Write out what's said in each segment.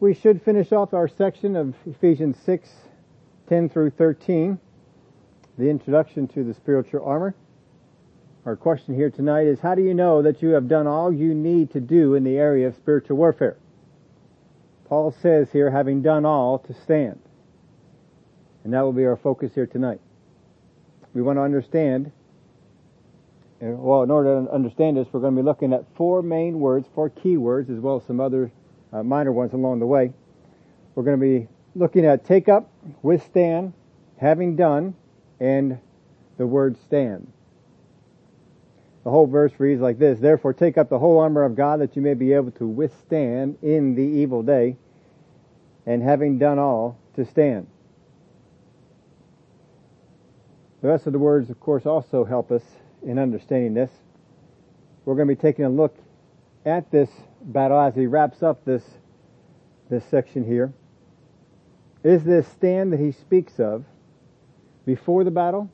We should finish off our section of Ephesians 6, 10 through 13, the introduction to the spiritual armor. Our question here tonight is, how do you know that you have done all you need to do in the area of spiritual warfare? Paul says here, having done all, to stand. And that will be our focus here tonight. We want to understand, well, in order to understand this, we're going to be looking at four main words, four key words, as well as some other uh, minor ones along the way. We're going to be looking at take up, withstand, having done, and the word stand. The whole verse reads like this, Therefore take up the whole armor of God that you may be able to withstand in the evil day, and having done all, to stand. The rest of the words, of course, also help us in understanding this. We're going to be taking a look at this battle as he wraps up this, this section here. Is this stand that he speaks of before the battle,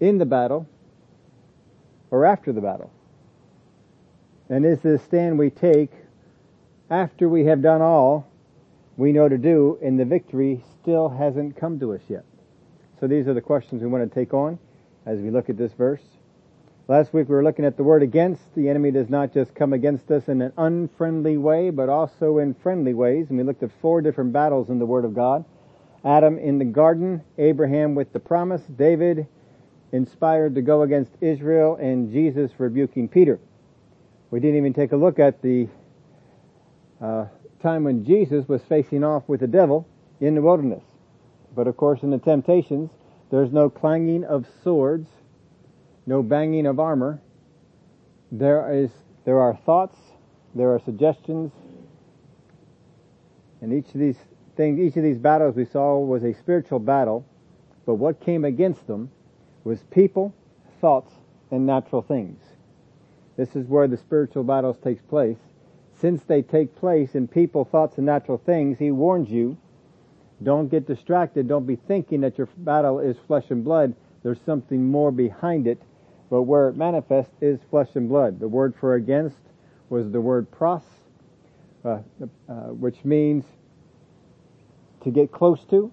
in the battle, or after the battle? And is this stand we take after we have done all we know to do and the victory still hasn't come to us yet? So these are the questions we want to take on as we look at this verse. Last week we were looking at the word against. The enemy does not just come against us in an unfriendly way, but also in friendly ways. And we looked at four different battles in the word of God. Adam in the garden, Abraham with the promise, David inspired to go against Israel, and Jesus rebuking Peter. We didn't even take a look at the uh, time when Jesus was facing off with the devil in the wilderness. But of course in the temptations, there's no clanging of swords, no banging of armor. There is, there are thoughts, there are suggestions, and each of these things, each of these battles we saw was a spiritual battle, but what came against them was people, thoughts, and natural things. This is where the spiritual battles takes place. Since they take place in people, thoughts, and natural things, he warns you, don't get distracted, don't be thinking that your battle is flesh and blood. There's something more behind it but where it manifests is flesh and blood. The word for against was the word pros, uh, uh, which means to get close to.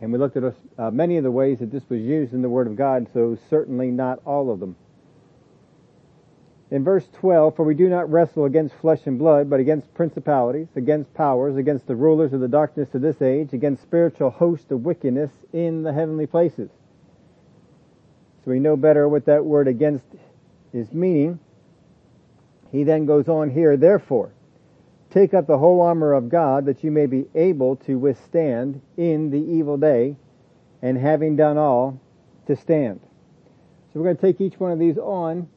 And we looked at uh, many of the ways that this was used in the Word of God, so certainly not all of them. In verse 12, for we do not wrestle against flesh and blood, but against principalities, against powers, against the rulers of the darkness of this age, against spiritual hosts of wickedness in the heavenly places. So we know better what that word against is meaning. He then goes on here, therefore, take up the whole armor of God that you may be able to withstand in the evil day and having done all to stand. So we're going to take each one of these on.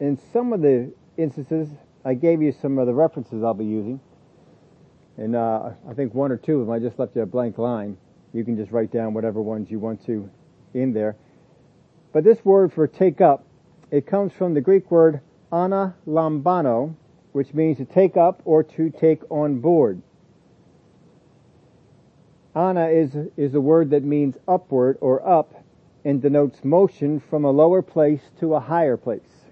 In some of the instances, I gave you some of the references I'll be using. And uh, I think one or two of them, I just left you a blank line. You can just write down whatever ones you want to in there. But this word for take up, it comes from the Greek word analambano, which means to take up or to take on board. Ana is, is a word that means upward or up and denotes motion from a lower place to a higher place.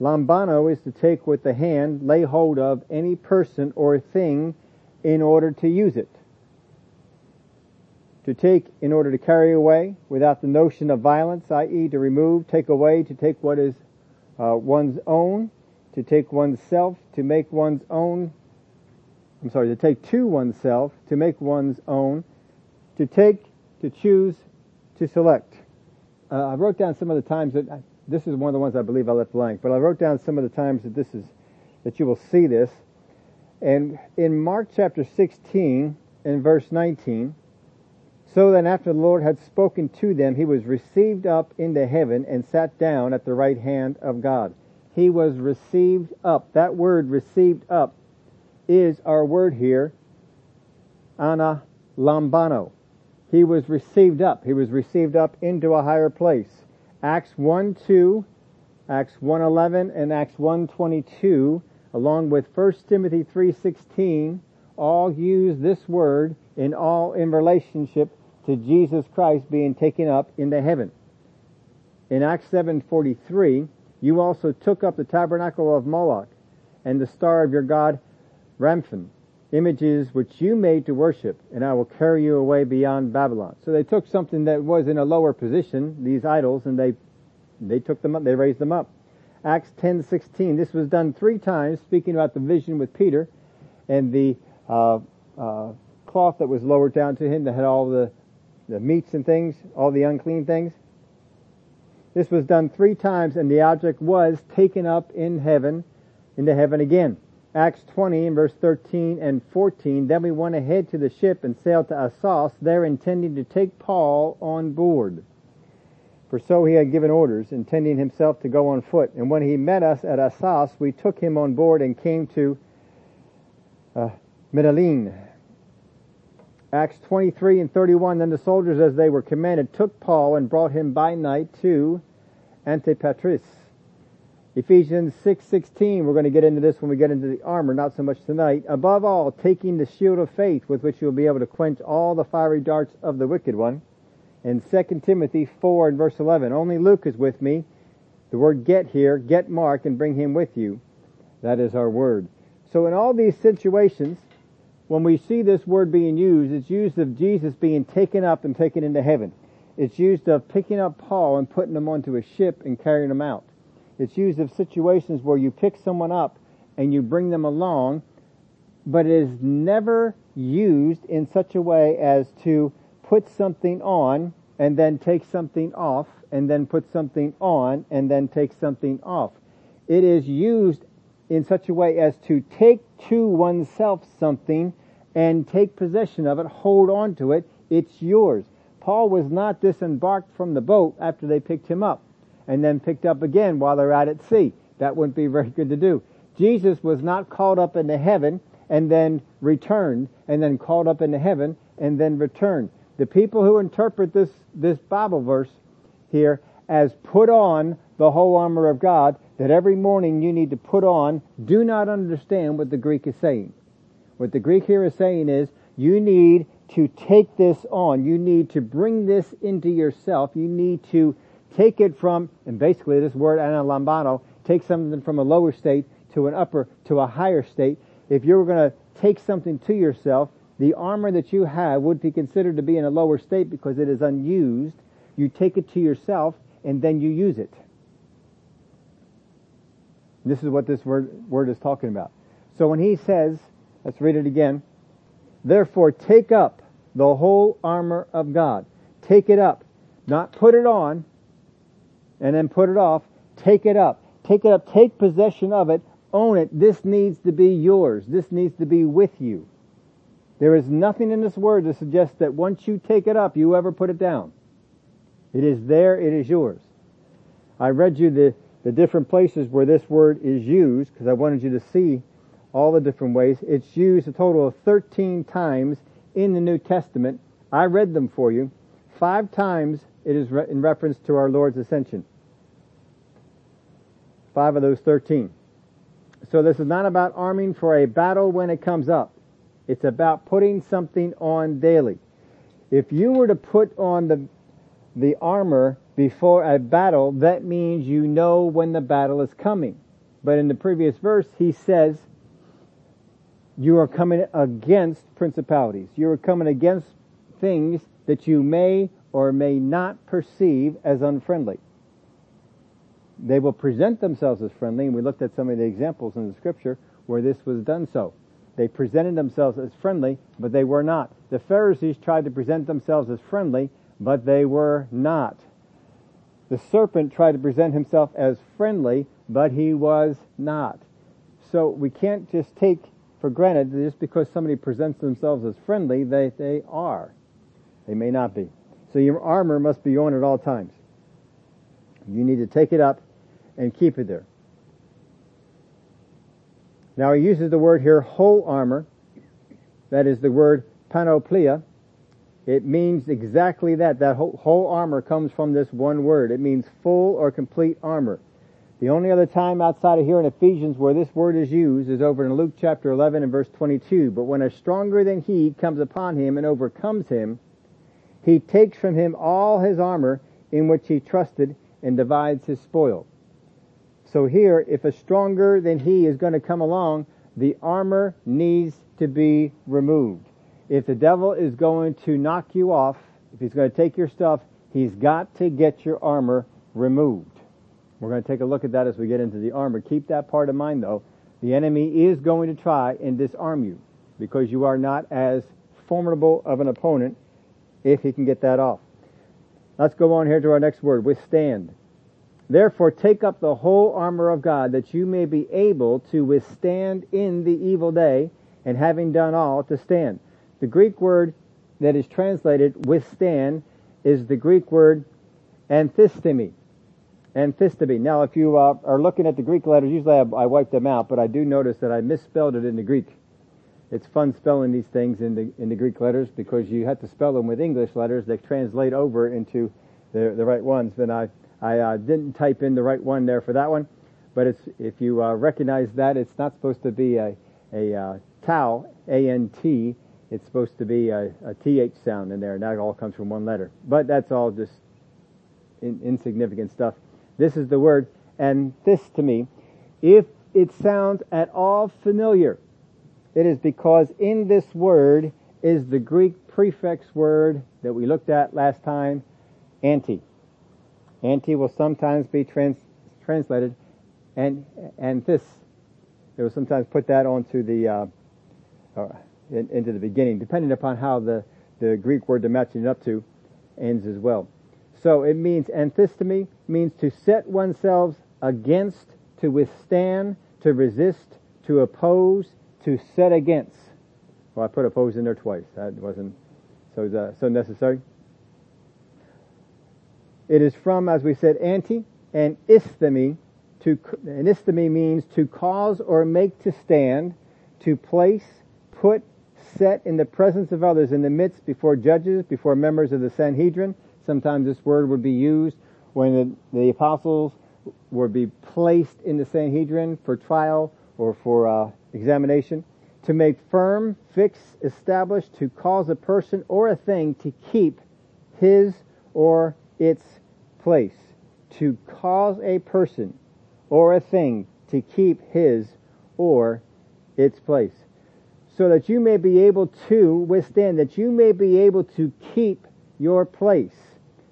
Lambano is to take with the hand, lay hold of any person or thing in order to use it to take in order to carry away without the notion of violence, i.e. to remove, take away, to take what is uh, one's own, to take oneself, to make one's own, I'm sorry, to take to oneself, to make one's own, to take, to choose, to select. Uh, I wrote down some of the times that, I, this is one of the ones I believe I left blank, but I wrote down some of the times that this is, that you will see this. And in Mark chapter 16 and verse 19, so then after the Lord had spoken to them, he was received up into heaven and sat down at the right hand of God. He was received up. That word received up is our word here, ana lambano. He was received up. He was received up into a higher place. Acts 1 2, Acts 1:11, and Acts 1:22, along with 1 Timothy 3:16, all use this word in all in relationship to Jesus Christ being taken up into heaven. In Acts 7:43, you also took up the tabernacle of Moloch and the star of your god Remphan, images which you made to worship, and I will carry you away beyond Babylon. So they took something that was in a lower position, these idols, and they they took them up, they raised them up. Acts 10:16. This was done three times, speaking about the vision with Peter and the uh, uh, cloth that was lowered down to him that had all the the meats and things, all the unclean things. This was done three times, and the object was taken up in heaven, into heaven again. Acts 20 in verse 13 and 14. Then we went ahead to the ship and sailed to Assos, there intending to take Paul on board. For so he had given orders, intending himself to go on foot. And when he met us at Assos, we took him on board and came to uh, Mytilene. Acts 23 and 31, then the soldiers, as they were commanded, took Paul and brought him by night to Antipatris. Ephesians 6:16 we're going to get into this when we get into the armor not so much tonight. Above all taking the shield of faith with which you'll be able to quench all the fiery darts of the wicked one. And 2 Timothy 4 and verse 11 only Luke is with me. The word get here get Mark and bring him with you. That is our word. So in all these situations when we see this word being used it's used of Jesus being taken up and taken into heaven it's used of picking up Paul and putting him onto a ship and carrying him out it's used of situations where you pick someone up and you bring them along, but it is never used in such a way as to put something on and then take something off and then put something on and then take something off. It is used in such a way as to take to oneself something and take possession of it, hold on to it, it's yours. Paul was not disembarked from the boat after they picked him up and then picked up again while they're out at sea. That wouldn't be very good to do. Jesus was not called up into heaven and then returned and then called up into heaven and then returned. The people who interpret this, this Bible verse here as put on the whole armor of God that every morning you need to put on do not understand what the Greek is saying. What the Greek here is saying is you need to take this on. You need to bring this into yourself. You need to take it from, and basically this word analambano, take something from a lower state to an upper, to a higher state. If you were going to take something to yourself, the armor that you have would be considered to be in a lower state because it is unused. You take it to yourself and then you use it. This is what this word, word is talking about. So when he says, let's read it again, therefore take up the whole armor of God. Take it up. Not put it on, and then put it off, take it up. Take it up, take possession of it, own it. This needs to be yours. This needs to be with you. There is nothing in this word to suggest that once you take it up, you ever put it down. It is there, it is yours. I read you the, the different places where this word is used because I wanted you to see all the different ways. It's used a total of 13 times in the New Testament. I read them for you. Five times it is re- in reference to our Lord's ascension. Five of those 13. So this is not about arming for a battle when it comes up. It's about putting something on daily. If you were to put on the, the armor before a battle, that means you know when the battle is coming. But in the previous verse, he says, you are coming against principalities. You are coming against things that you may or may not perceive as unfriendly. They will present themselves as friendly, and we looked at some of the examples in the scripture where this was done so. They presented themselves as friendly, but they were not. The Pharisees tried to present themselves as friendly, but they were not. The serpent tried to present himself as friendly, but he was not. So we can't just take for granted that just because somebody presents themselves as friendly, they, they are. They may not be. So your armor must be on at all times. You need to take it up and keep it there. Now he uses the word here, whole armor. That is the word panoplia. It means exactly that. That whole, whole armor comes from this one word. It means full or complete armor. The only other time outside of here in Ephesians where this word is used is over in Luke chapter 11 and verse 22. But when a stronger than he comes upon him and overcomes him, he takes from him all his armor in which he trusted and divides his spoil. So here, if a stronger than he is going to come along, the armor needs to be removed. If the devil is going to knock you off, if he's going to take your stuff, he's got to get your armor removed. We're going to take a look at that as we get into the armor. Keep that part in mind though. The enemy is going to try and disarm you because you are not as formidable of an opponent if he can get that off. Let's go on here to our next word, withstand. Therefore take up the whole armor of God that you may be able to withstand in the evil day and having done all to stand. The Greek word that is translated withstand is the Greek word anthistemi. Anthistemi. Now if you uh, are looking at the Greek letters, usually I, I wipe them out, but I do notice that I misspelled it in the Greek. It's fun spelling these things in the, in the Greek letters because you have to spell them with English letters that translate over into the, the right ones. Then I I uh, didn't type in the right one there for that one, but it's if you uh, recognize that, it's not supposed to be a a uh, tau a n t. It's supposed to be a, a th sound in there, and that all comes from one letter. But that's all just in, insignificant stuff. This is the word, and this to me, if it sounds at all familiar, it is because in this word is the Greek prefix word that we looked at last time, anti. Anti will sometimes be trans, translated and and this. They will sometimes put that onto the uh, uh, in, into the beginning, depending upon how the the Greek word to match it up to ends as well. So it means anthistemi means to set oneself against, to withstand, to resist, to oppose, to set against. Well, I put oppose in there twice. That wasn't so uh, so necessary. It is from, as we said, anti and isthemi. To, and isthemi means to cause or make to stand, to place, put, set in the presence of others in the midst before judges, before members of the Sanhedrin. Sometimes this word would be used when the, the apostles would be placed in the Sanhedrin for trial or for uh, examination. To make firm, fix, establish, to cause a person or a thing to keep his or its place to cause a person or a thing to keep his or its place. So that you may be able to withstand, that you may be able to keep your place,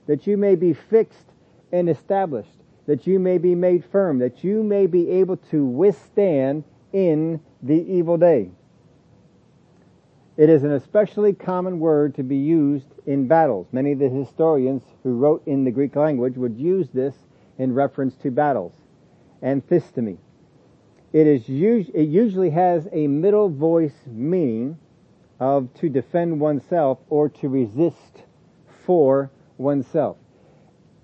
that you may be fixed and established, that you may be made firm, that you may be able to withstand in the evil day. It is an especially common word to be used in battles. Many of the historians who wrote in the Greek language would use this in reference to battles. Anthistemi. It is it usually has a middle voice meaning of to defend oneself or to resist for oneself.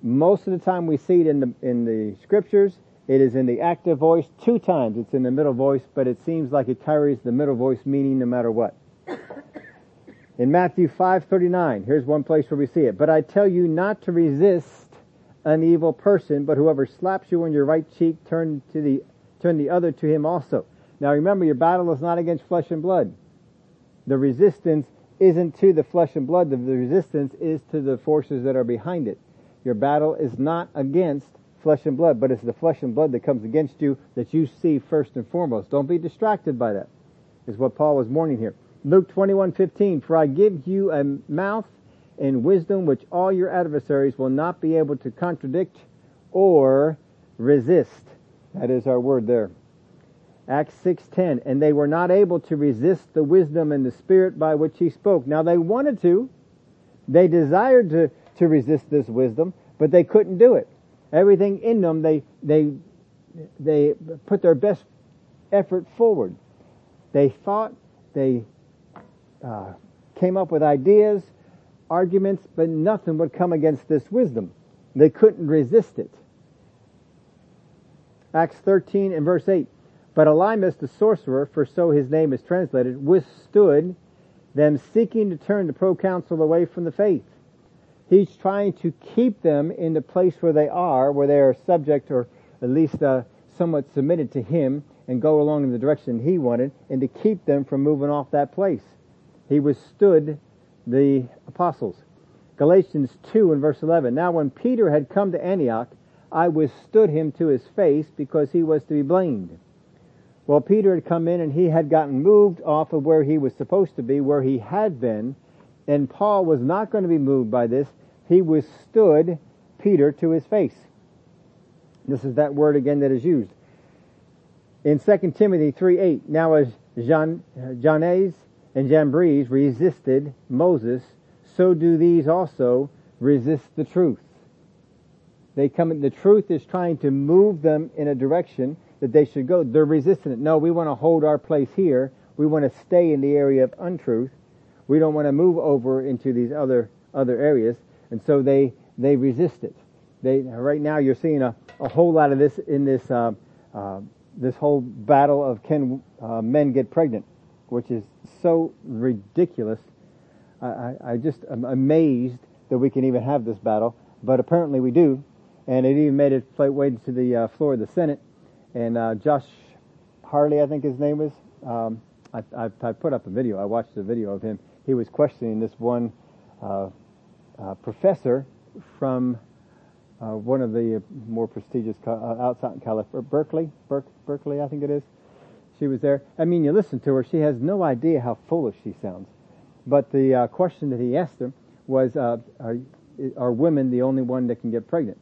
Most of the time we see it in the in the scriptures, it is in the active voice. Two times it's in the middle voice, but it seems like it carries the middle voice meaning no matter what. In Matthew 5:39, here's one place where we see it. But I tell you not to resist an evil person, but whoever slaps you on your right cheek, turn to the turn the other to him also. Now remember, your battle is not against flesh and blood. The resistance isn't to the flesh and blood. The resistance is to the forces that are behind it. Your battle is not against flesh and blood, but it's the flesh and blood that comes against you that you see first and foremost. Don't be distracted by that. Is what Paul was warning here. Luke 21:15 For I give you a mouth and wisdom which all your adversaries will not be able to contradict or resist. That is our word there. Acts 6:10 and they were not able to resist the wisdom and the spirit by which he spoke. Now they wanted to. They desired to to resist this wisdom, but they couldn't do it. Everything in them they they they put their best effort forward. They thought, they uh, came up with ideas, arguments, but nothing would come against this wisdom. They couldn't resist it. Acts 13 and verse 8. But Elymas the sorcerer, for so his name is translated, withstood them seeking to turn the proconsul away from the faith. He's trying to keep them in the place where they are, where they are subject or at least uh, somewhat submitted to him and go along in the direction he wanted, and to keep them from moving off that place. He withstood the apostles. Galatians 2 and verse 11. Now when Peter had come to Antioch, I withstood him to his face because he was to be blamed. Well, Peter had come in and he had gotten moved off of where he was supposed to be, where he had been, and Paul was not going to be moved by this. He withstood Peter to his face. This is that word again that is used. In 2 Timothy 3 8, now as Jannes and Jambres resisted Moses, so do these also resist the truth. They come, the truth is trying to move them in a direction that they should go. They're resisting it. No, we want to hold our place here. We want to stay in the area of untruth. We don't want to move over into these other, other areas. And so they, they resist it. They, right now you're seeing a, a whole lot of this in this, uh, uh, this whole battle of can uh, men get pregnant, which is so ridiculous. I, I, I just am amazed that we can even have this battle, but apparently we do. And it even made its way to the uh, floor of the Senate and uh, Josh Harley, I think his name was. Um, I, I, I, put up a video. I watched a video of him. He was questioning this one uh, uh, professor from uh, one of the more prestigious co- uh, outside in California, Berkeley, Ber- Berkeley, I think it is. She was there. I mean, you listen to her; she has no idea how foolish she sounds. But the question that he asked her was, "Are are women the only one that can get pregnant?"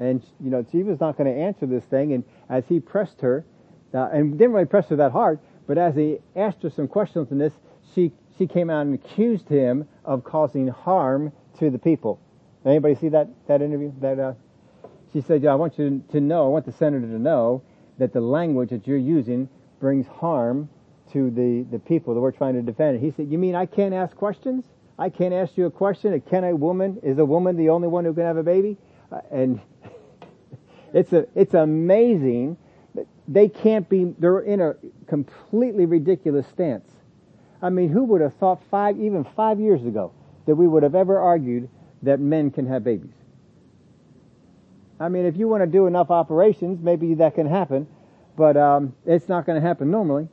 And, you know, she was not going to answer this thing. And as he pressed her, uh, and didn't really press her that hard, but as he asked her some questions on this, she, she came out and accused him of causing harm to the people. Anybody see that, that interview? That, uh, she said, I want you to know, I want the senator to know that the language that you're using brings harm to the, the people that we're trying to defend. He said, you mean I can't ask questions? I can't ask you a question. Can a woman, is a woman the only one who can have a baby? And it's a, it's amazing that they can't be, they're in a completely ridiculous stance. I mean, who would have thought five, even five years ago, that we would have ever argued that men can have babies? I mean, if you want to do enough operations, maybe that can happen, but um, it's not going to happen normally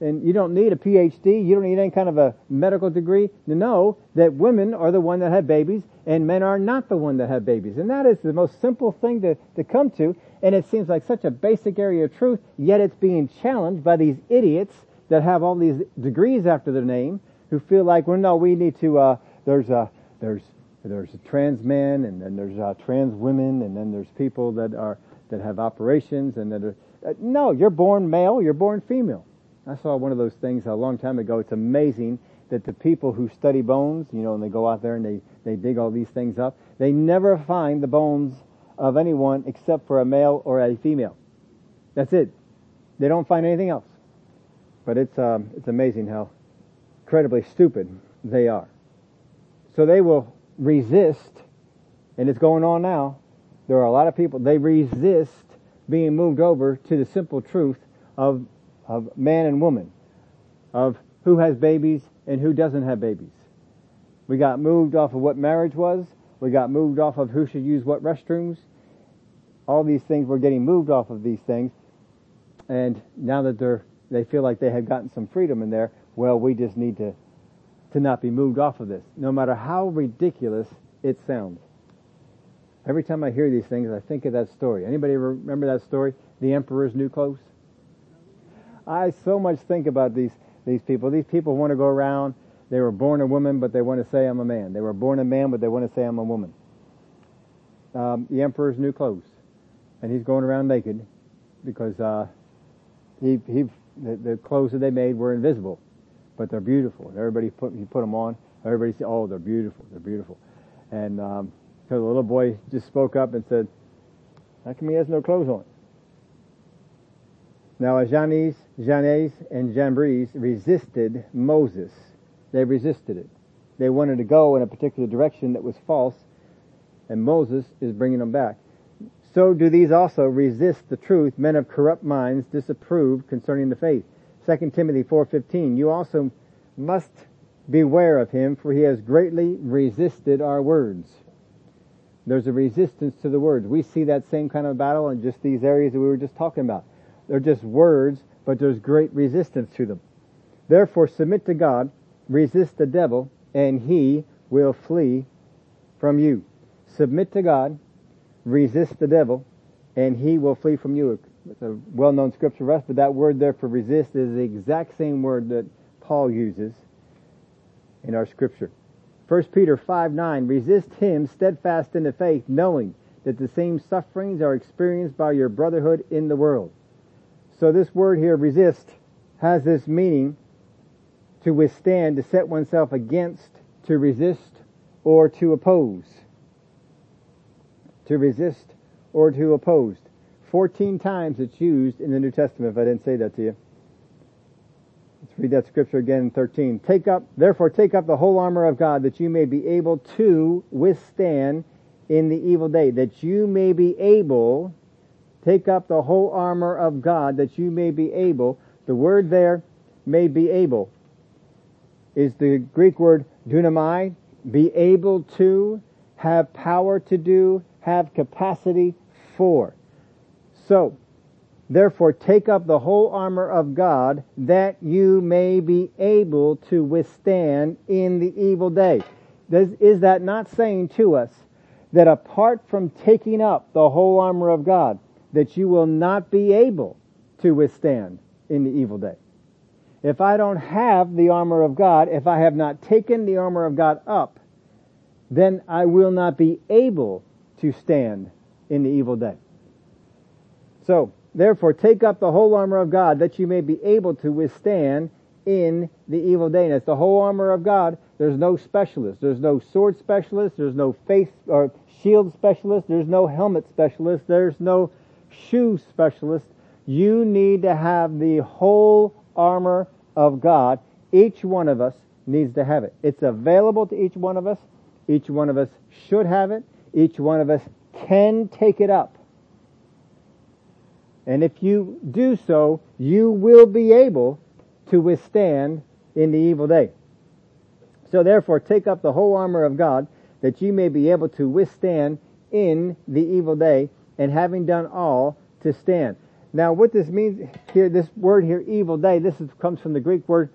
and you don't need a PhD, you don't need any kind of a medical degree to know that women are the one that have babies and men are not the one that have babies. And that is the most simple thing to, to come to, and it seems like such a basic area of truth, yet it's being challenged by these idiots that have all these degrees after their name who feel like, well, no, we need to, uh, there's, uh, there's, there's a trans men and then there's uh, trans women and then there's people that are, that have operations and that are, uh, no, you're born male, you're born female. I saw one of those things a long time ago. It's amazing that the people who study bones, you know, and they go out there and they, they dig all these things up, they never find the bones of anyone except for a male or a female. That's it. They don't find anything else. But it's, um, it's amazing how incredibly stupid they are. So they will resist, and it's going on now. There are a lot of people, they resist being moved over to the simple truth of of man and woman, of who has babies and who doesn't have babies. We got moved off of what marriage was. We got moved off of who should use what restrooms. All these things, we're getting moved off of these things. And now that they're, they feel like they have gotten some freedom in there, well, we just need to, to not be moved off of this, no matter how ridiculous it sounds. Every time I hear these things, I think of that story. Anybody remember that story? The Emperor's New Clothes? I so much think about these, these people. These people want to go around, they were born a woman, but they want to say I'm a man. They were born a man, but they want to say I'm a woman. Um, the emperor's new clothes. And he's going around naked because, uh, he, he, the, the clothes that they made were invisible, but they're beautiful. Everybody put, you put them on, everybody said, oh, they're beautiful, they're beautiful. And, um, so the little boy just spoke up and said, how come he has no clothes on? Now Jannes, Jannes and Jambres resisted Moses. They resisted it. They wanted to go in a particular direction that was false, and Moses is bringing them back. So do these also resist the truth, men of corrupt minds disapprove concerning the faith. 2 Timothy 4.15, you also must beware of him, for he has greatly resisted our words. There's a resistance to the words. We see that same kind of battle in just these areas that we were just talking about. They're just words, but there's great resistance to them. Therefore submit to God, resist the devil, and he will flee from you. Submit to God, resist the devil, and he will flee from you. It's a well-known scripture us, but that word there for resist is the exact same word that Paul uses in our scripture. 1 Peter 5 9, resist him steadfast in the faith, knowing that the same sufferings are experienced by your brotherhood in the world. So this word here, resist, has this meaning to withstand, to set oneself against, to resist, or to oppose. To resist or to oppose. Fourteen times it's used in the New Testament, if I didn't say that to you. Let's read that scripture again in 13. Take up, therefore take up the whole armor of God that you may be able to withstand in the evil day. That you may be able, take up the whole armor of God that you may be able. The word there, may be able, is the Greek word dunamai, be able to, have power to do, have capacity for. So, therefore take up the whole armor of God that you may be able to withstand in the evil day. Does, is that not saying to us that apart from taking up the whole armor of God, that you will not be able to withstand in the evil day? If I don't have the armor of God, if I have not taken the armor of God up, then I will not be able to stand in the evil day. So, therefore, take up the whole armor of God that you may be able to withstand in the evil day. And it's the whole armor of God. There's no specialist. There's no sword specialist. There's no face or shield specialist. There's no helmet specialist. There's no shoe specialist. You need to have the whole armor of God. Each one of us needs to have it. It's available to each one of us. Each one of us should have it. Each one of us can take it up. And if you do so, you will be able to withstand in the evil day. So therefore, take up the whole armor of God that you may be able to withstand in the evil day and having done all to stand. Now what this means here, this word here, evil day, this is, comes from the Greek word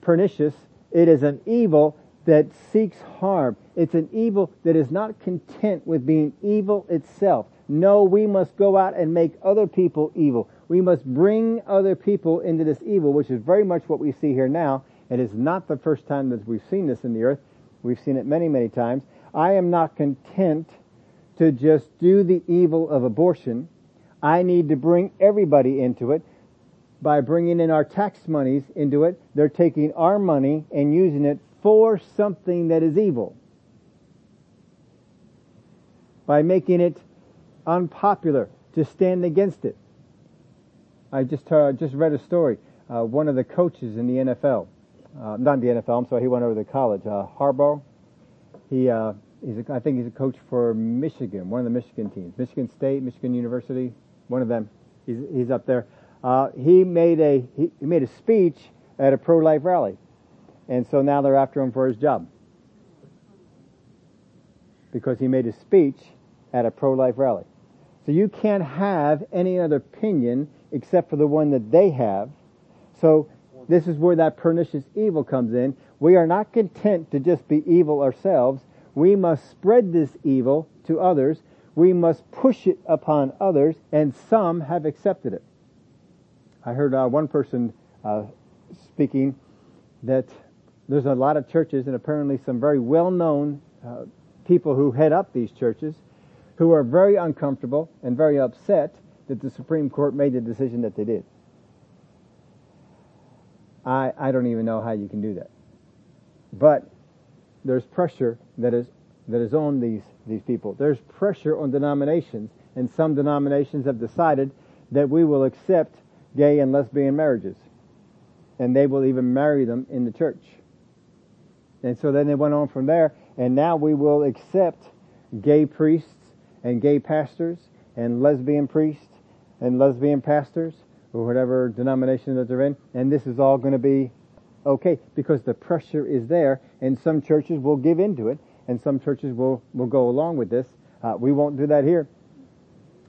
pernicious. It is an evil that seeks harm. It's an evil that is not content with being evil itself. No, we must go out and make other people evil. We must bring other people into this evil, which is very much what we see here now. It is not the first time that we've seen this in the earth. We've seen it many, many times. I am not content to just do the evil of abortion. I need to bring everybody into it. By bringing in our tax monies into it, they're taking our money and using it for something that is evil. By making it unpopular to stand against it. I just uh, just read a story. Uh, one of the coaches in the NFL, uh, not the NFL, I'm sorry, he went over to college. Uh, Harbaugh, he uh, he's a, I think he's a coach for Michigan, one of the Michigan teams, Michigan State, Michigan University, one of them. He's he's up there. Uh, he made a he, he made a speech at a pro life rally, and so now they're after him for his job because he made a speech at a pro life rally. So you can't have any other opinion except for the one that they have. So this is where that pernicious evil comes in. We are not content to just be evil ourselves. We must spread this evil to others. We must push it upon others, and some have accepted it. I heard uh, one person uh, speaking that there's a lot of churches, and apparently some very well-known uh, people who head up these churches who are very uncomfortable and very upset that the Supreme Court made the decision that they did. I, I don't even know how you can do that. But there's pressure that is, that is on these, these people. There's pressure on denominations, and some denominations have decided that we will accept gay and lesbian marriages. And they will even marry them in the church. And so then they went on from there, and now we will accept gay priests and gay pastors and lesbian priests and lesbian pastors or whatever denomination that they're in, and this is all going to be okay because the pressure is there, and some churches will give into it, and some churches will will go along with this. Uh, we won't do that here,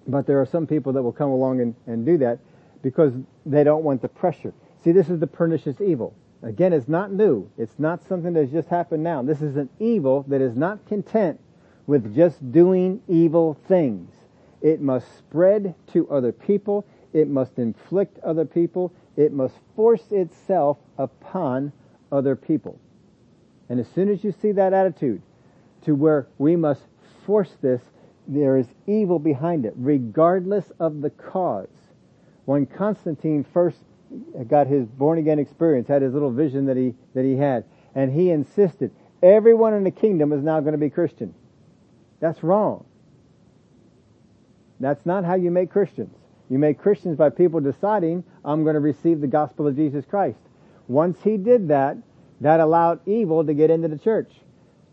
but there are some people that will come along and, and do that because they don't want the pressure. See, this is the pernicious evil. Again, it's not new. It's not something that's just happened now. This is an evil that is not content with just doing evil things. It must spread to other people. It must inflict other people. It must force itself upon other people. And as soon as you see that attitude to where we must force this, there is evil behind it, regardless of the cause. When Constantine first got his born again experience, had his little vision that he, that he had, and he insisted, everyone in the kingdom is now going to be Christian. That's wrong. That's not how you make Christians. You make Christians by people deciding, I'm going to receive the gospel of Jesus Christ. Once he did that, that allowed evil to get into the church.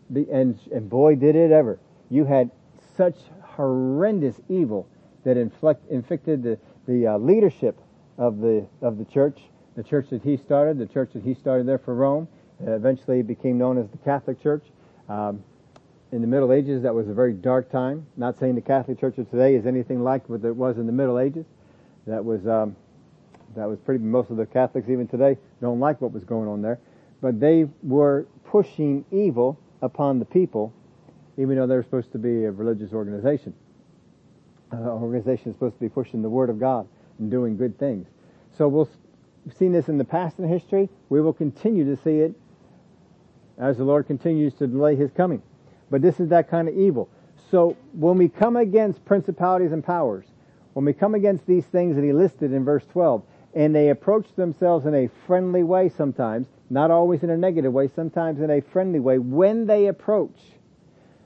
And, and boy, did it ever. You had such horrendous evil that inflict, inflicted the, the uh, leadership of the, of the church, the church that he started, the church that he started there for Rome. Uh, eventually became known as the Catholic Church. Um, in the Middle Ages, that was a very dark time. Not saying the Catholic Church of today is anything like what it was in the Middle Ages. That was um, that was pretty. Most of the Catholics even today don't like what was going on there, but they were pushing evil upon the people, even though they're supposed to be a religious organization. Uh, organization is supposed to be pushing the Word of God and doing good things. So we'll, we've seen this in the past in history. We will continue to see it as the Lord continues to delay His coming. But this is that kind of evil. So when we come against principalities and powers, when we come against these things that he listed in verse 12, and they approach themselves in a friendly way sometimes, not always in a negative way, sometimes in a friendly way, when they approach,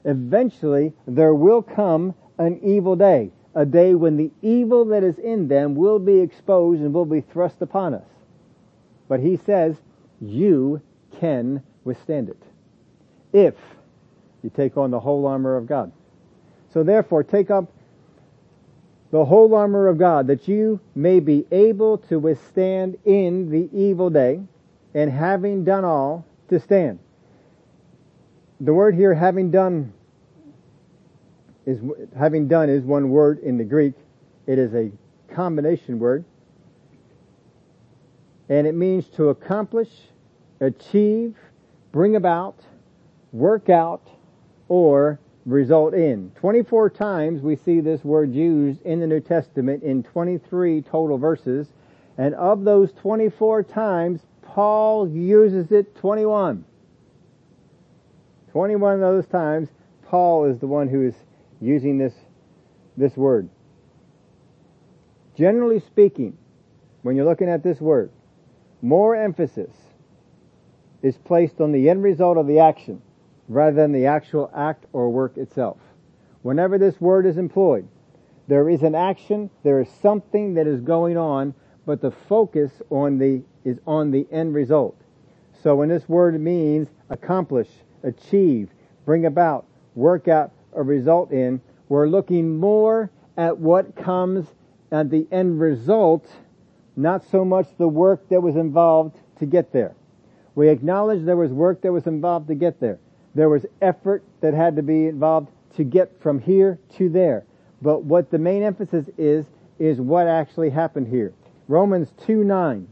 eventually there will come an evil day, a day when the evil that is in them will be exposed and will be thrust upon us. But he says, you can withstand it. If you take on the whole armor of God. So therefore, take up the whole armor of God that you may be able to withstand in the evil day and having done all to stand. The word here, having done, is, having done is one word in the Greek. It is a combination word. And it means to accomplish, achieve, bring about, work out, or result in. 24 times we see this word used in the New Testament in 23 total verses. And of those 24 times, Paul uses it 21. 21 of those times, Paul is the one who is using this, this word. Generally speaking, when you're looking at this word, more emphasis is placed on the end result of the action rather than the actual act or work itself. Whenever this word is employed, there is an action, there is something that is going on, but the focus on the, is on the end result. So when this word means accomplish, achieve, bring about, work out, a result in, we're looking more at what comes at the end result, not so much the work that was involved to get there. We acknowledge there was work that was involved to get there. There was effort that had to be involved to get from here to there. But what the main emphasis is, is what actually happened here. Romans 2 9.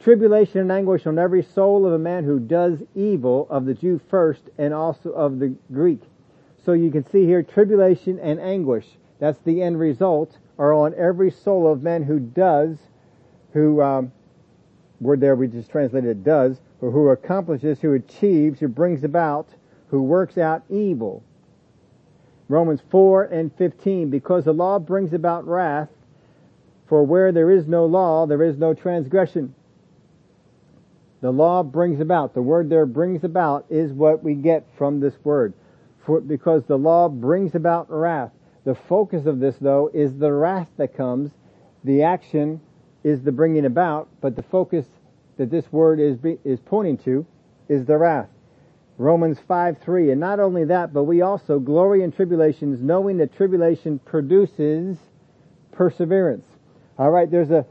Tribulation and anguish on every soul of a man who does evil, of the Jew first, and also of the Greek. So you can see here, tribulation and anguish, that's the end result, are on every soul of man who does, who, um, word there we just translated does, or who accomplishes, who achieves, who brings about, who works out evil. Romans 4 and 15, because the law brings about wrath, for where there is no law, there is no transgression. The law brings about, the word there brings about is what we get from this word. For, because the law brings about wrath. The focus of this though is the wrath that comes. The action is the bringing about, but the focus that this word is, is pointing to is the wrath. Romans 5, 3. And not only that, but we also glory in tribulations, knowing that tribulation produces perseverance. Alright, there's a,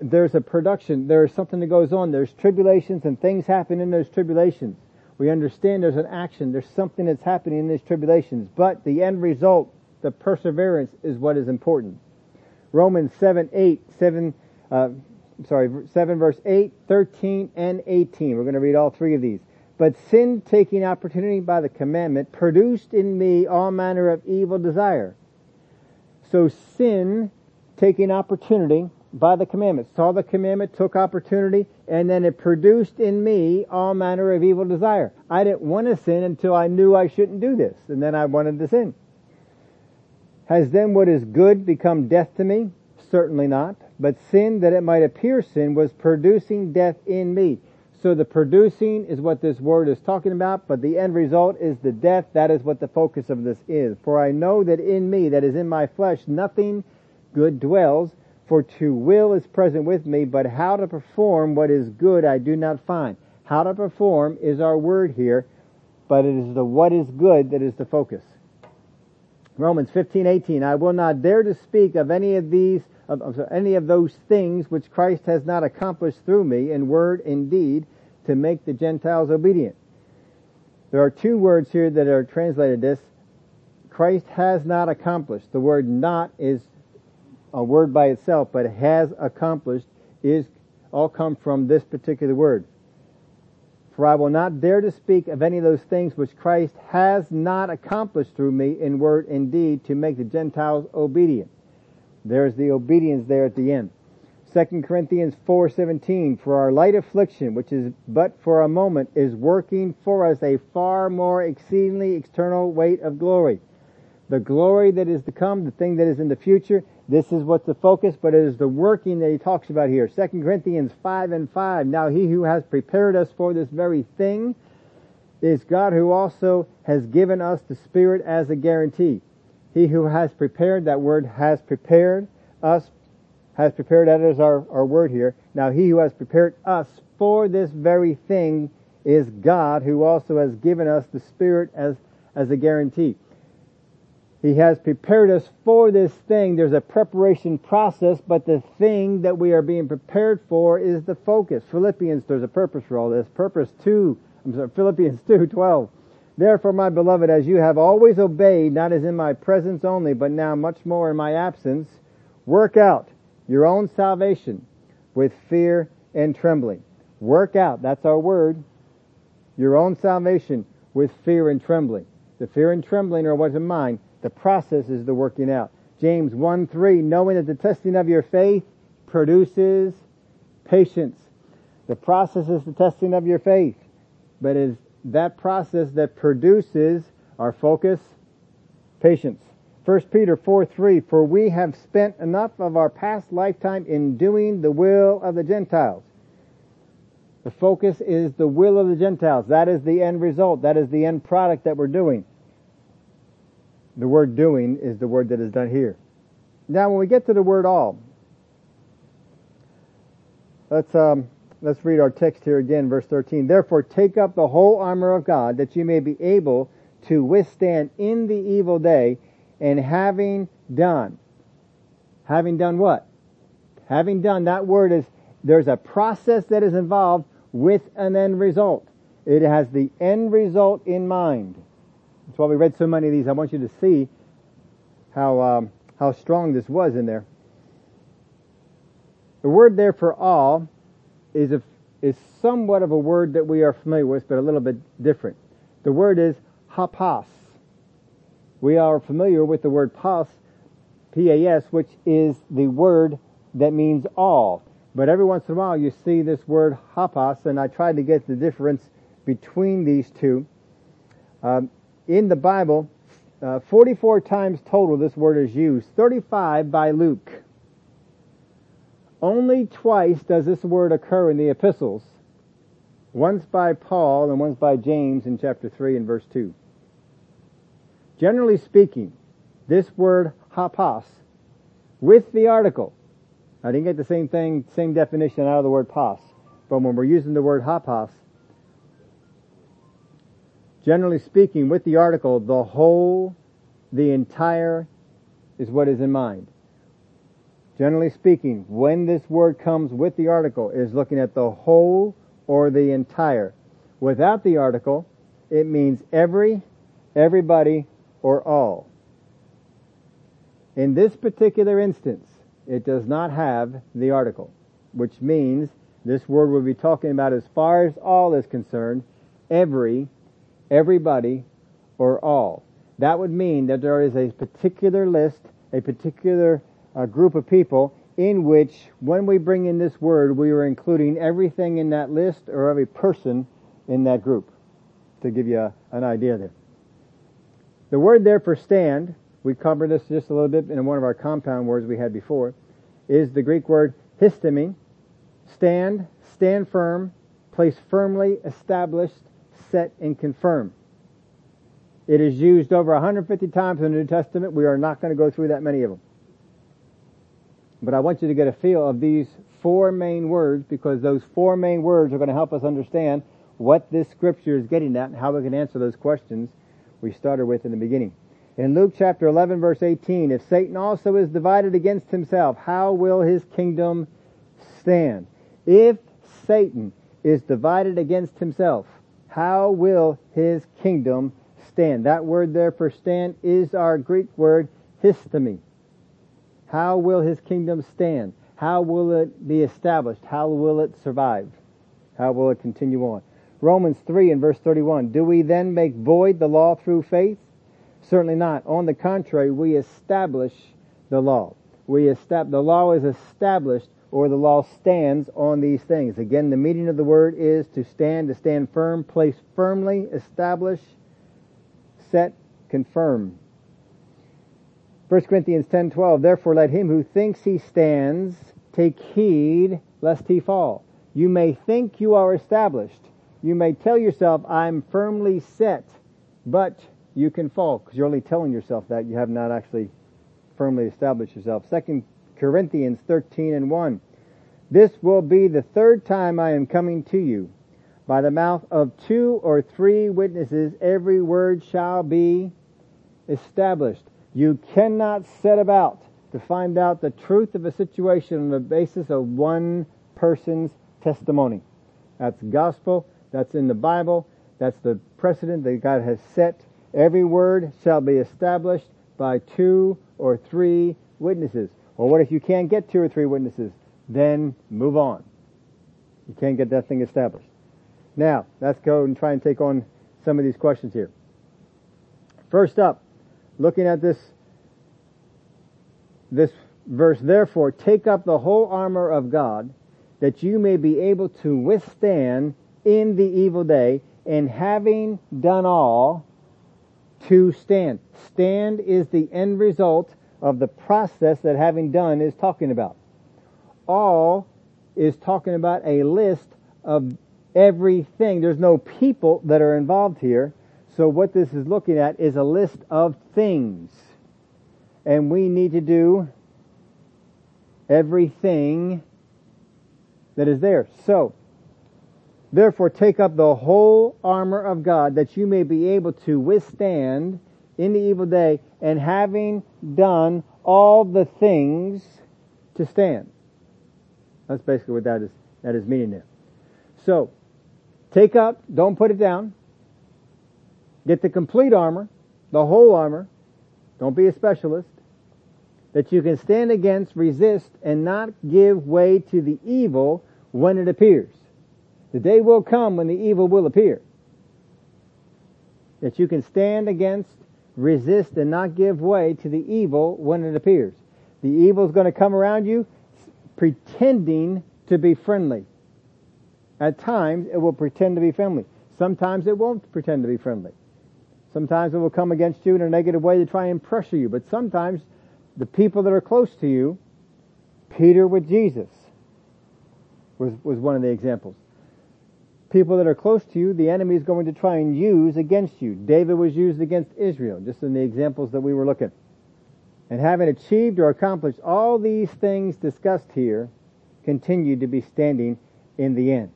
there's a production, there's something that goes on, there's tribulations and things happen in those tribulations. We understand there's an action, there's something that's happening in these tribulations, but the end result, the perseverance is what is important. Romans 7, 8, 7, uh, sorry, 7 verse 8, 13, and 18. We're going to read all three of these. But sin taking opportunity by the commandment produced in me all manner of evil desire. So sin taking opportunity by the commandment. Saw the commandment, took opportunity, and then it produced in me all manner of evil desire. I didn't want to sin until I knew I shouldn't do this, and then I wanted to sin. Has then what is good become death to me? Certainly not. But sin, that it might appear sin, was producing death in me. So the producing is what this word is talking about, but the end result is the death. That is what the focus of this is. For I know that in me, that is in my flesh, nothing good dwells, for to will is present with me, but how to perform what is good I do not find. How to perform is our word here, but it is the what is good that is the focus. Romans 15, 18, I will not dare to speak of any of these, of, of any of those things which Christ has not accomplished through me in word and deed to make the Gentiles obedient. There are two words here that are translated this. Christ has not accomplished. The word not is a word by itself, but has accomplished is all come from this particular word. For I will not dare to speak of any of those things which Christ has not accomplished through me in word and deed to make the Gentiles obedient. There's the obedience there at the end. 2 Corinthians 4:17 for our light affliction which is but for a moment is working for us a far more exceedingly external weight of glory the glory that is to come the thing that is in the future this is what's the focus but it is the working that he talks about here 2 Corinthians 5 and 5 now he who has prepared us for this very thing is God who also has given us the spirit as a guarantee he who has prepared that word has prepared us has prepared, that is our, our word here. Now he who has prepared us for this very thing is God who also has given us the Spirit as, as a guarantee. He has prepared us for this thing. There's a preparation process, but the thing that we are being prepared for is the focus. Philippians, there's a purpose for all this. Purpose 2, I'm sorry, Philippians 2, 12. Therefore, my beloved, as you have always obeyed, not as in my presence only, but now much more in my absence, work out your own salvation with fear and trembling. Work out, that's our word, your own salvation with fear and trembling. The fear and trembling are what's in mind. The process is the working out. James 1 3, knowing that the testing of your faith produces patience. The process is the testing of your faith, but it is that process that produces our focus, patience. 1 Peter 4 3, for we have spent enough of our past lifetime in doing the will of the Gentiles. The focus is the will of the Gentiles. That is the end result. That is the end product that we're doing. The word doing is the word that is done here. Now when we get to the word all, let's, um, let's read our text here again, verse 13. Therefore take up the whole armor of God that you may be able to withstand in the evil day and having done. Having done what? Having done, that word is, there's a process that is involved with an end result. It has the end result in mind. That's why we read so many of these. I want you to see how, um, how strong this was in there. The word there for all is a, is somewhat of a word that we are familiar with, but a little bit different. The word is hapas. We are familiar with the word pas, P-A-S, which is the word that means all. But every once in a while you see this word hapas, and I tried to get the difference between these two. Um, in the Bible, uh, 44 times total this word is used, 35 by Luke. Only twice does this word occur in the epistles. Once by Paul and once by James in chapter 3 and verse 2. Generally speaking, this word hapas with the article, I didn't get the same thing, same definition out of the word pas, but when we're using the word hapas, generally speaking, with the article, the whole, the entire is what is in mind. Generally speaking, when this word comes with the article, is looking at the whole or the entire. Without the article, it means every, everybody, or all. In this particular instance, it does not have the article, which means this word will be talking about as far as all is concerned, every, everybody, or all. That would mean that there is a particular list, a particular a group of people in which when we bring in this word, we are including everything in that list or every person in that group to give you a, an idea there. The word there for stand, we covered this just a little bit in one of our compound words we had before, is the Greek word histemi. stand, stand firm, place firmly, established, set, and confirm. It is used over 150 times in the New Testament. We are not going to go through that many of them. But I want you to get a feel of these four main words because those four main words are going to help us understand what this scripture is getting at and how we can answer those questions we started with in the beginning. In Luke chapter 11 verse 18, if Satan also is divided against himself, how will his kingdom stand? If Satan is divided against himself, how will his kingdom stand? That word there for stand is our Greek word histemi. How will his kingdom stand? How will it be established? How will it survive? How will it continue on? Romans 3 and verse 31. Do we then make void the law through faith? Certainly not. On the contrary, we establish the law. We estab- the law is established or the law stands on these things. Again, the meaning of the word is to stand, to stand firm, place firmly, establish, set, confirm. 1 Corinthians 10:12 Therefore let him who thinks he stands take heed lest he fall. You may think you are established. You may tell yourself I'm firmly set, but you can fall because you're only telling yourself that you have not actually firmly established yourself. 2 Corinthians 13 and 1 This will be the third time I am coming to you. By the mouth of two or three witnesses every word shall be established. You cannot set about to find out the truth of a situation on the basis of one person's testimony. That's gospel. That's in the Bible. That's the precedent that God has set. Every word shall be established by two or three witnesses. Well, what if you can't get two or three witnesses? Then move on. You can't get that thing established. Now, let's go and try and take on some of these questions here. First up, looking at this, this verse, therefore take up the whole armor of God that you may be able to withstand in the evil day and having done all to stand. Stand is the end result of the process that having done is talking about. All is talking about a list of everything. There's no people that are involved here. So what this is looking at is a list of things. And we need to do everything that is there. So, therefore take up the whole armor of God that you may be able to withstand in the evil day and having done all the things to stand. That's basically what that is, that is meaning there. So, take up, don't put it down. Get the complete armor, the whole armor. Don't be a specialist. That you can stand against, resist, and not give way to the evil when it appears. The day will come when the evil will appear. That you can stand against, resist, and not give way to the evil when it appears. The evil is going to come around you pretending to be friendly. At times, it will pretend to be friendly. Sometimes it won't pretend to be friendly. Sometimes it will come against you in a negative way to try and pressure you. But sometimes the people that are close to you, Peter with Jesus was, was one of the examples. People that are close to you, the enemy is going to try and use against you. David was used against Israel, just in the examples that we were looking. And having achieved or accomplished all these things discussed here, continued to be standing in the end.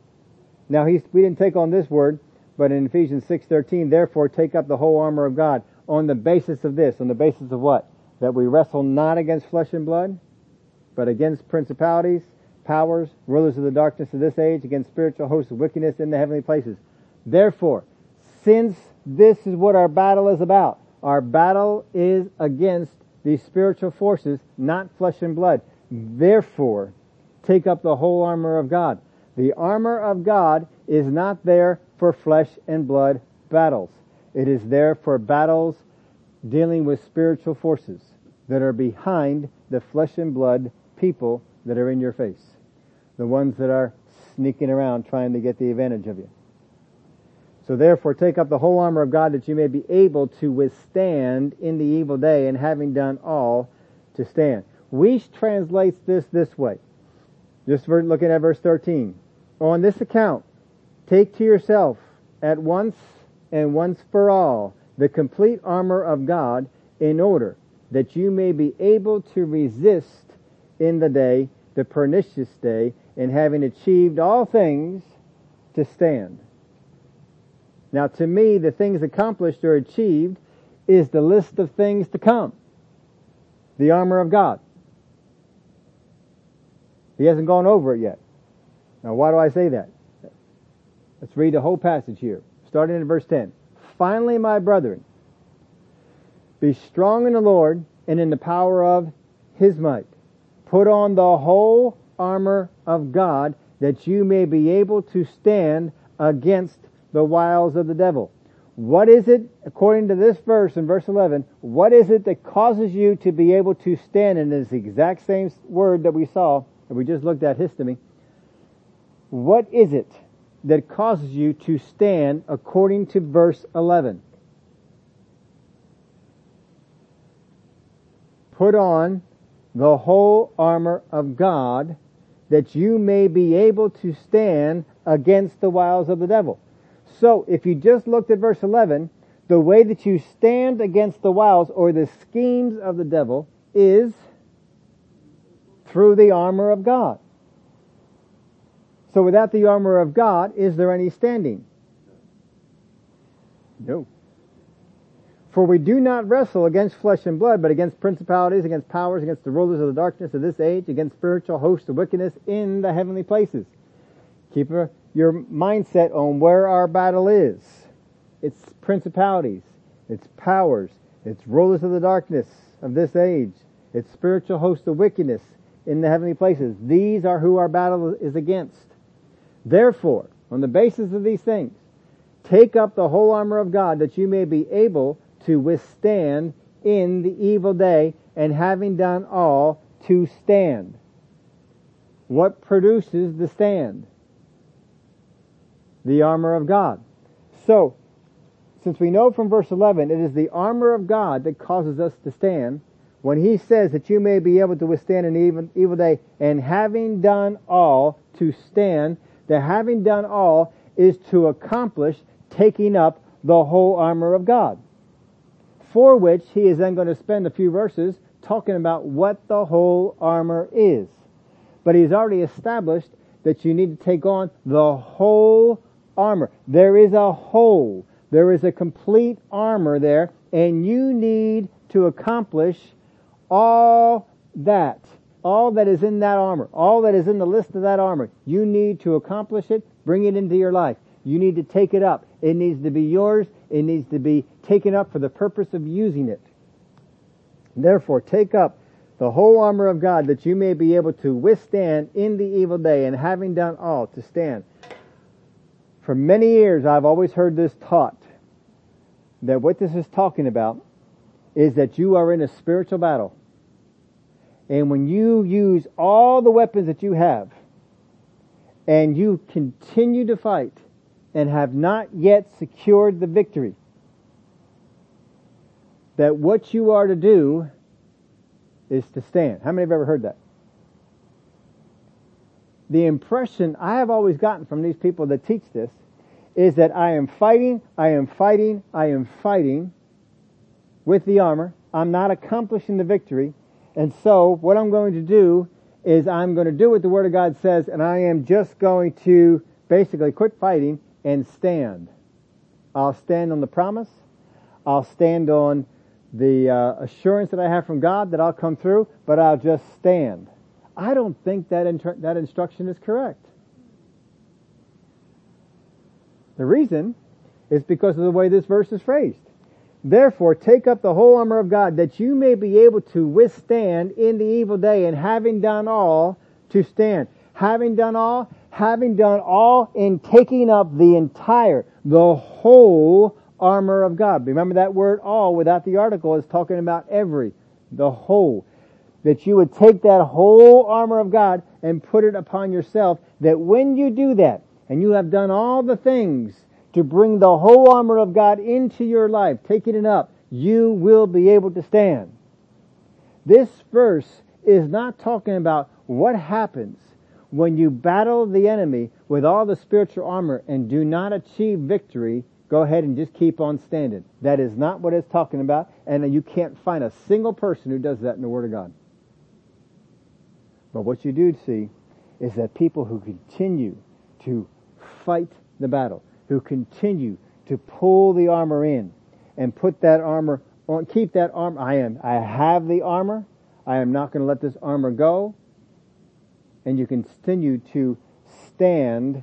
Now, we didn't take on this word, but in Ephesians 6.13, therefore take up the whole armor of God on the basis of this, on the basis of what? That we wrestle not against flesh and blood, but against principalities, powers, rulers of the darkness of this age, against spiritual hosts of wickedness in the heavenly places. Therefore, since this is what our battle is about, our battle is against these spiritual forces, not flesh and blood. Therefore, take up the whole armor of God. The armor of God is not there for flesh and blood battles. It is there for battles dealing with spiritual forces. that are behind the flesh and blood people that are in your face. The ones that are sneaking around trying to get the advantage of you. So therefore take up the whole armor of God that you may be able to withstand in the evil day and having done all to stand. Wuest translates this this way. Just looking at verse 13. On this account, take to yourself at once and once for all the complete armor of God in order that you may be able to resist in the day, the pernicious day, and having achieved all things, to stand. Now to me, the things accomplished or achieved is the list of things to come. The armor of God. He hasn't gone over it yet. Now why do I say that? Let's read the whole passage here, starting in verse 10. Finally, my brethren, be strong in the Lord and in the power of His might. Put on the whole armor of God that you may be able to stand against the wiles of the devil. What is it, according to this verse in verse 11, what is it that causes you to be able to stand in this exact same word that we saw, that we just looked at, histemi? What is it that causes you to stand according to verse 11? Put on the whole armor of God that you may be able to stand against the wiles of the devil. So if you just looked at verse 11, the way that you stand against the wiles or the schemes of the devil is through the armor of God. So without the armor of God, is there any standing? No. For we do not wrestle against flesh and blood, but against principalities, against powers, against the rulers of the darkness of this age, against spiritual hosts of wickedness in the heavenly places. Keep your mindset on where our battle is. It's principalities, it's powers, it's rulers of the darkness of this age, it's spiritual hosts of wickedness in the heavenly places. These are who our battle is against. Therefore, on the basis of these things, take up the whole armor of God that you may be able to withstand in the evil day and having done all to stand. What produces the stand? The armor of God. So, since we know from verse 11, it is the armor of God that causes us to stand. When he says that you may be able to withstand an evil, evil day and having done all to stand, the having done all is to accomplish taking up the whole armor of God for which he is then going to spend a few verses talking about what the whole armor is. But he's already established that you need to take on the whole armor. There is a whole. There is a complete armor there, and you need to accomplish all that. All that is in that armor. All that is in the list of that armor. You need to accomplish it, bring it into your life. You need to take it up. It needs to be yours. It needs to be taken up for the purpose of using it. Therefore, take up the whole armor of God that you may be able to withstand in the evil day and having done all to stand. For many years I've always heard this taught that what this is talking about is that you are in a spiritual battle. And when you use all the weapons that you have and you continue to fight, and have not yet secured the victory. That what you are to do is to stand. How many have ever heard that? The impression I have always gotten from these people that teach this is that I am fighting, I am fighting, I am fighting with the armor. I'm not accomplishing the victory. And so what I'm going to do is I'm going to do what the Word of God says and I am just going to basically quit fighting and stand. I'll stand on the promise. I'll stand on the uh, assurance that I have from God that I'll come through, but I'll just stand. I don't think that inter- that instruction is correct. The reason is because of the way this verse is phrased. Therefore, take up the whole armor of God that you may be able to withstand in the evil day and having done all to stand. Having done all, having done all in taking up the entire, the whole armor of God. Remember that word all without the article is talking about every, the whole. That you would take that whole armor of God and put it upon yourself, that when you do that, and you have done all the things to bring the whole armor of God into your life, taking it up, you will be able to stand. This verse is not talking about what happens when you battle the enemy with all the spiritual armor and do not achieve victory, go ahead and just keep on standing. That is not what it's talking about, and you can't find a single person who does that in the Word of God. But what you do see is that people who continue to fight the battle, who continue to pull the armor in and put that armor on, keep that armor. I am, I have the armor. I am not going to let this armor go. And you continue to stand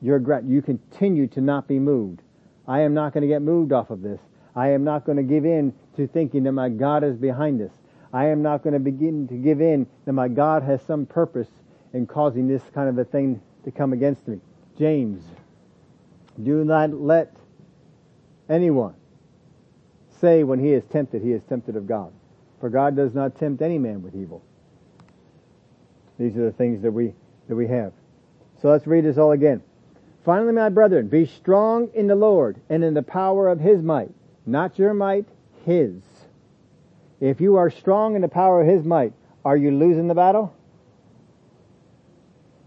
your ground. You continue to not be moved. I am not going to get moved off of this. I am not going to give in to thinking that my God is behind this. I am not going to begin to give in that my God has some purpose in causing this kind of a thing to come against me. James, do not let anyone say when he is tempted, he is tempted of God. For God does not tempt any man with evil. These are the things that we, that we have. So let's read this all again. Finally, my brethren, be strong in the Lord and in the power of his might. Not your might, his. If you are strong in the power of his might, are you losing the battle?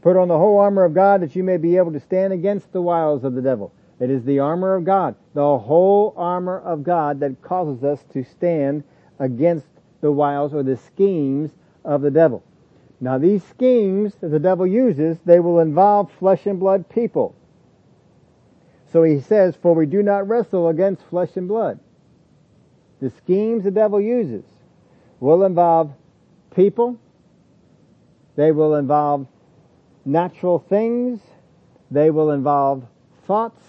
Put on the whole armor of God that you may be able to stand against the wiles of the devil. It is the armor of God, the whole armor of God that causes us to stand against the wiles or the schemes of the devil. Now these schemes that the devil uses, they will involve flesh and blood people. So he says, for we do not wrestle against flesh and blood. The schemes the devil uses will involve people. They will involve natural things. They will involve thoughts.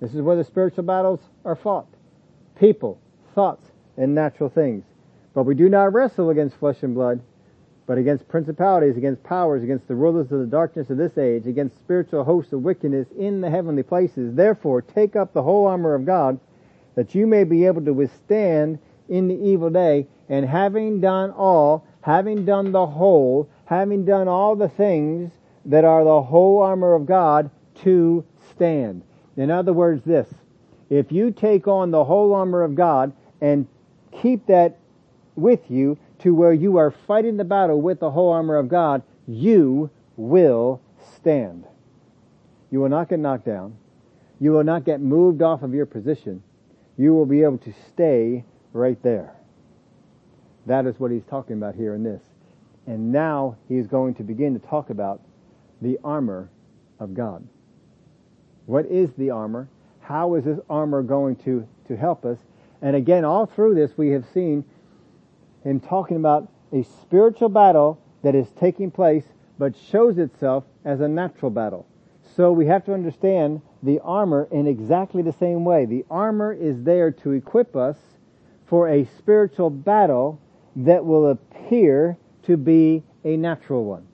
This is where the spiritual battles are fought. People, thoughts, and natural things. But we do not wrestle against flesh and blood, but against principalities, against powers, against the rulers of the darkness of this age, against spiritual hosts of wickedness in the heavenly places. Therefore, take up the whole armor of God, that you may be able to withstand in the evil day, and having done all, having done the whole, having done all the things that are the whole armor of God, to stand. In other words, this, if you take on the whole armor of God and keep that with you to where you are fighting the battle with the whole armor of God, you will stand. You will not get knocked down. You will not get moved off of your position. You will be able to stay right there. That is what he's talking about here in this. And now he's going to begin to talk about the armor of God. What is the armor? How is this armor going to, to help us? And again, all through this, we have seen him talking about a spiritual battle that is taking place, but shows itself as a natural battle. So we have to understand the armor in exactly the same way. The armor is there to equip us for a spiritual battle that will appear to be a natural one.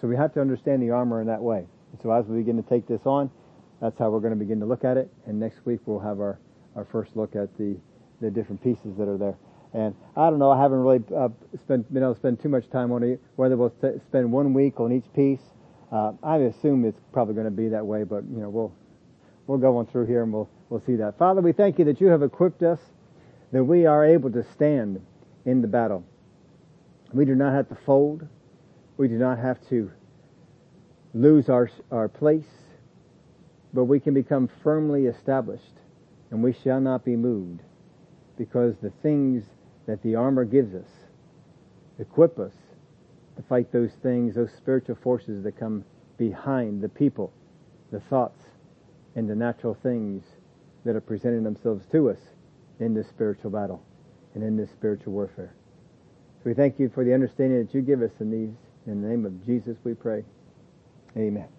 So we have to understand the armor in that way. So as we begin to take this on, that's how we're going to begin to look at it. And next week we'll have our, our first look at the, the different pieces that are there. And I don't know, I haven't really uh, spent, been able to spend too much time on it, whether we'll t- spend one week on each piece. Uh, I assume it's probably going to be that way, but you know, we'll, we'll go on through here and we'll, we'll see that. Father, we thank you that you have equipped us, that we are able to stand in the battle. We do not have to fold. We do not have to lose our, our place, but we can become firmly established and we shall not be moved because the things that the armor gives us equip us to fight those things, those spiritual forces that come behind the people, the thoughts, and the natural things that are presenting themselves to us in this spiritual battle and in this spiritual warfare. So we thank you for the understanding that you give us in these. In the name of Jesus we pray. Amen.